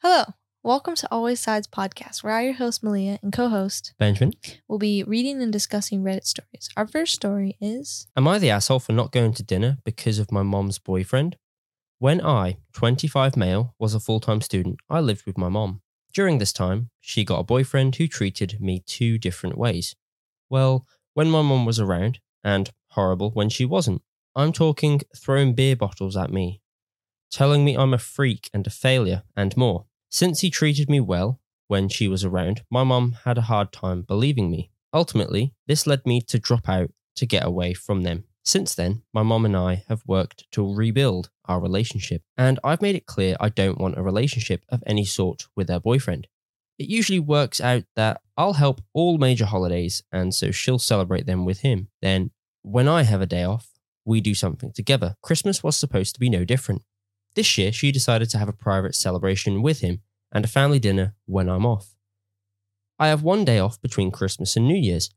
Hello, welcome to Always Sides podcast, where I, your host Malia, and co-host Benjamin, will be reading and discussing Reddit stories. Our first story is am I the asshole for not going to dinner because of my mom's boyfriend? When I, 25 male, was a full time student, I lived with my mom. During this time, she got a boyfriend who treated me two different ways. Well, when my mom was around, and horrible when she wasn't. I'm talking throwing beer bottles at me, telling me I'm a freak and a failure, and more. Since he treated me well when she was around, my mom had a hard time believing me. Ultimately, this led me to drop out to get away from them. Since then, my mom and I have worked to rebuild our relationship, and I've made it clear I don't want a relationship of any sort with her boyfriend. It usually works out that I'll help all major holidays, and so she'll celebrate them with him. Then, when I have a day off, we do something together. Christmas was supposed to be no different. This year, she decided to have a private celebration with him and a family dinner when I'm off. I have one day off between Christmas and New Year's.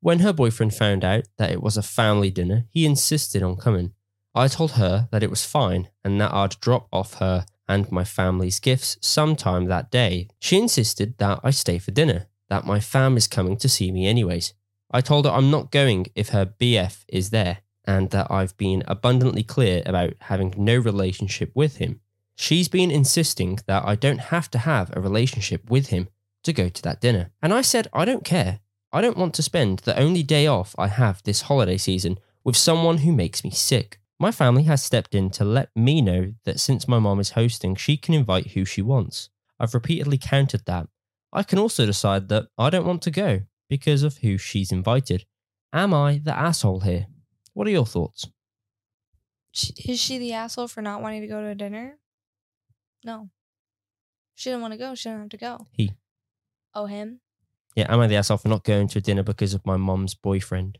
When her boyfriend found out that it was a family dinner, he insisted on coming. I told her that it was fine and that I'd drop off her and my family's gifts sometime that day. She insisted that I stay for dinner, that my fam is coming to see me anyways. I told her I'm not going if her BF is there, and that I've been abundantly clear about having no relationship with him. She's been insisting that I don't have to have a relationship with him to go to that dinner. And I said, I don't care. I don't want to spend the only day off I have this holiday season with someone who makes me sick. My family has stepped in to let me know that since my mom is hosting, she can invite who she wants. I've repeatedly countered that. I can also decide that I don't want to go because of who she's invited. Am I the asshole here? What are your thoughts? Is she the asshole for not wanting to go to a dinner? No. She didn't want to go. She didn't have to go. He. Oh, him? Yeah, am I the asshole for not going to a dinner because of my mom's boyfriend?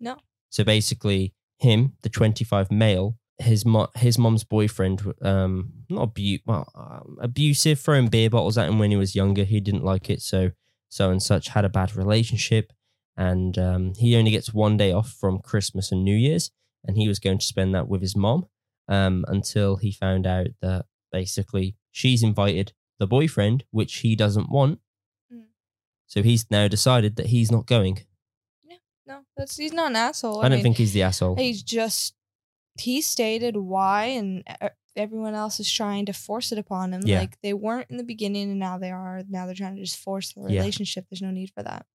No. So basically, him, the 25 male, his mo- his mom's boyfriend, um, not abu- well, um, abusive, throwing beer bottles at him when he was younger. He didn't like it, so so and such had a bad relationship, and um, he only gets one day off from Christmas and New Year's, and he was going to spend that with his mom, um, until he found out that basically she's invited the boyfriend, which he doesn't want. Mm. So he's now decided that he's not going. No, that's he's not an asshole. I, don't mean, think he's the asshole. he's just he stated why, and e- everyone else is trying to force it upon him. Yeah. Like they weren't in the beginning, and now they are. Now they're trying to just force the Yeah. relationship. There's no need for that.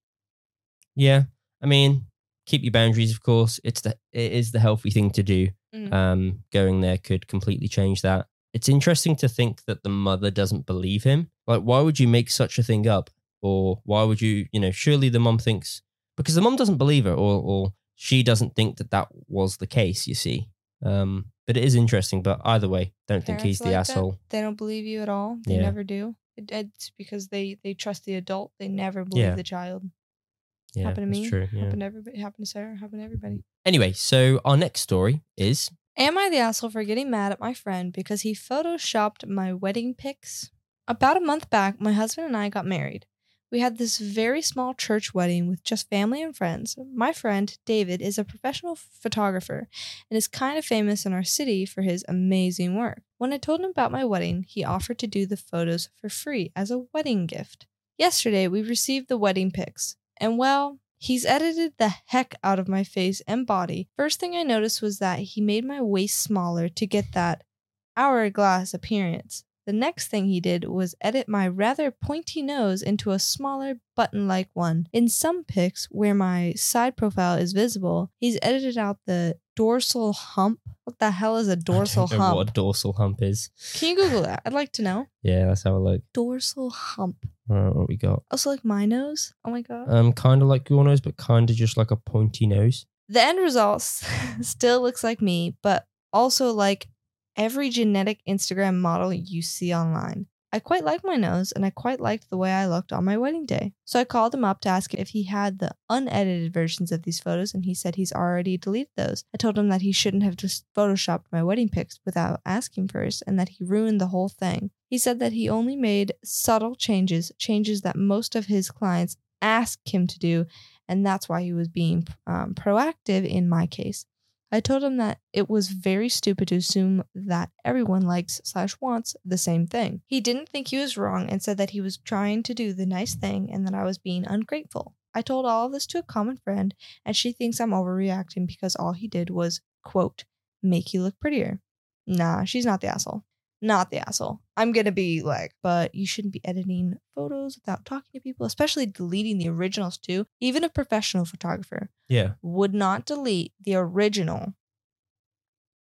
Yeah, I mean, keep your boundaries. Of course, it's the it is the healthy thing to do. Mhm. Um, going there could completely change that. It's interesting to think that the mother doesn't believe him. Like, why would you make such a thing up? Or why would you, you know, surely the mom thinks because the mom doesn't believe her, or or she doesn't think that that was the case. You see, um, but it is interesting. But either way, don't think he's the like that, asshole. They don't believe you at all. They Yeah. never do. It, it's because they they trust the adult. They never believe Yeah. the child. Yeah, happened to me. true. Yeah. Happened to everybody. Happened to Sarah. Happened to everybody. Anyway, so our next story is Am I the asshole for getting mad at my friend because he photoshopped my wedding pics? About a month back, my husband and I got married. We had this very small church wedding with just family and friends. My friend, David, is a professional photographer and is kind of famous in our city for his amazing work. When I told him about my wedding, he offered to do the photos for free as a wedding gift. Yesterday, we received the wedding pics, and well, He's edited the heck out of my face and body. First thing I noticed was that he made my waist smaller to get that hourglass appearance. The next thing he did was edit my rather pointy nose into a smaller button like one. In some pics where my side profile is visible, he's edited out the dorsal hump. What the hell is a dorsal I don't know hump? what a dorsal hump is. Can you Google that? I'd like to know. Yeah, let's have a look. Dorsal hump. Uh, what we got? Also, like my nose. Oh my god. Um, kind of like your nose, but kind of just like a pointy nose. The end result still looks like me, but also like every genetic Instagram model you see online. I quite like my nose and I quite liked the way I looked on my wedding day. So I called him up to ask if he had the unedited versions of these photos and he said he's already deleted those. I told him that he shouldn't have just photoshopped my wedding pics without asking first and that he ruined the whole thing. He said that he only made subtle changes, changes that most of his clients ask him to do, and that's why he was being um, proactive in my case. I told him that it was very stupid to assume that everyone likes slash wants the same thing. He didn't think he was wrong and said that he was trying to do the nice thing and that I was being ungrateful. I told all of this to a common friend, and she thinks I'm overreacting because all he did was, quote, make you look prettier. Nah, she's not the asshole. Not the asshole. I'm gonna be like, but you shouldn't be editing photos without talking to people, especially deleting the originals too. Even a professional photographer Yeah. would not delete the original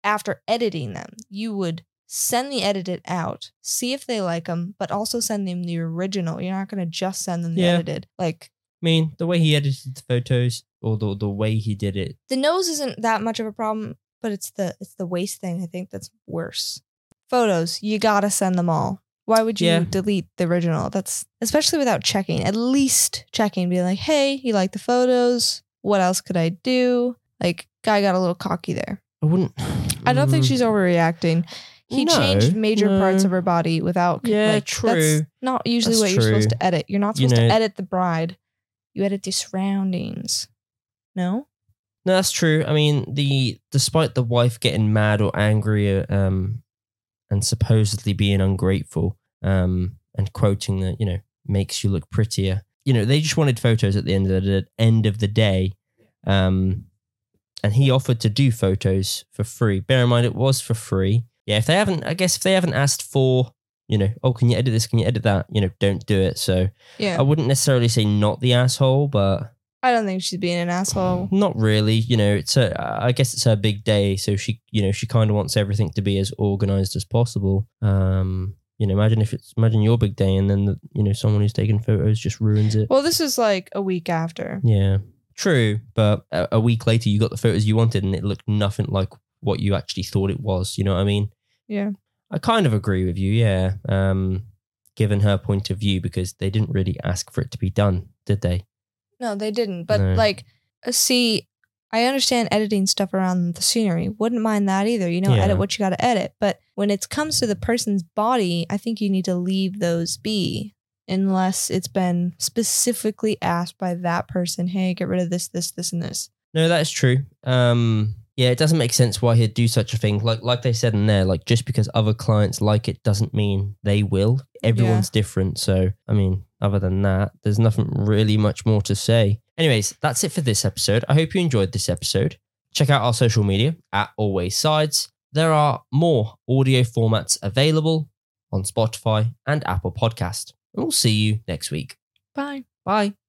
after editing them. You would send the edited out, see if they like them, but also send them the original. You're not going to just send them the Yeah. edited. Like I mean, the way he edited the photos or the, the way he did it. the nose isn't that much of a problem, but it's the it's the waist thing I think that's worse. Photos, you got to send them all. Why would you Yeah. delete the original? That's especially without checking. At least checking, be like, "Hey, you like the photos? What else could I do?" Like, guy got a little cocky there. I wouldn't. I don't think Mm, she's overreacting. He No, changed major parts of her body without Yeah, like true. That's not usually That's what you're supposed to edit. You're not You supposed know- to edit the bride. You edit the surroundings. No? No, that's true. I mean, the despite the wife getting mad or angry, uh, um, and supposedly being ungrateful, um, and quoting that you know makes you look prettier. You know, they just wanted photos at the end of the end of the day, um, and he offered to do photos for free. Bear in mind, it was for free. Yeah, if they haven't, I guess if they haven't asked for, you know, oh, can you edit this? Can you edit that? You know, don't do it. So Yeah. I wouldn't necessarily say not the asshole, but I don't think she's being an asshole. not really. You know, it's a. I guess it's her big day, so she, you know, she kind of wants everything to be as organized as possible. Um, you know, imagine if it's imagine your big day, and then the, you know someone who's taking photos just ruins it. Well, this is like a week after. Yeah, true. But a, a week later, you got the photos you wanted, and it looked nothing like what you actually thought it was. You know what I mean? Yeah. I kind of agree with you. Yeah. Um, given her point of view, because they didn't really ask for it to be done, did they? No, they didn't. But No. like, uh, see, I understand editing stuff around the scenery. Wouldn't mind that either. You know, Yeah. edit what you got to edit. But when it comes to the person's body, I think you need to leave those be unless it's been specifically asked by that person. Hey, get rid of this, this, this, and this. No, that is true. Um, yeah, it doesn't make sense why he'd do such a thing. Like like they said in there, like just because other clients like it doesn't mean they will. Everyone's different. So I mean, other than that, there's nothing really much more to say. Anyways, that's it for this episode. I hope you enjoyed this episode. Check out our social media at Always Sides. There are more audio formats available on Spotify and Apple Podcast. And we'll see you next week. Bye. Bye.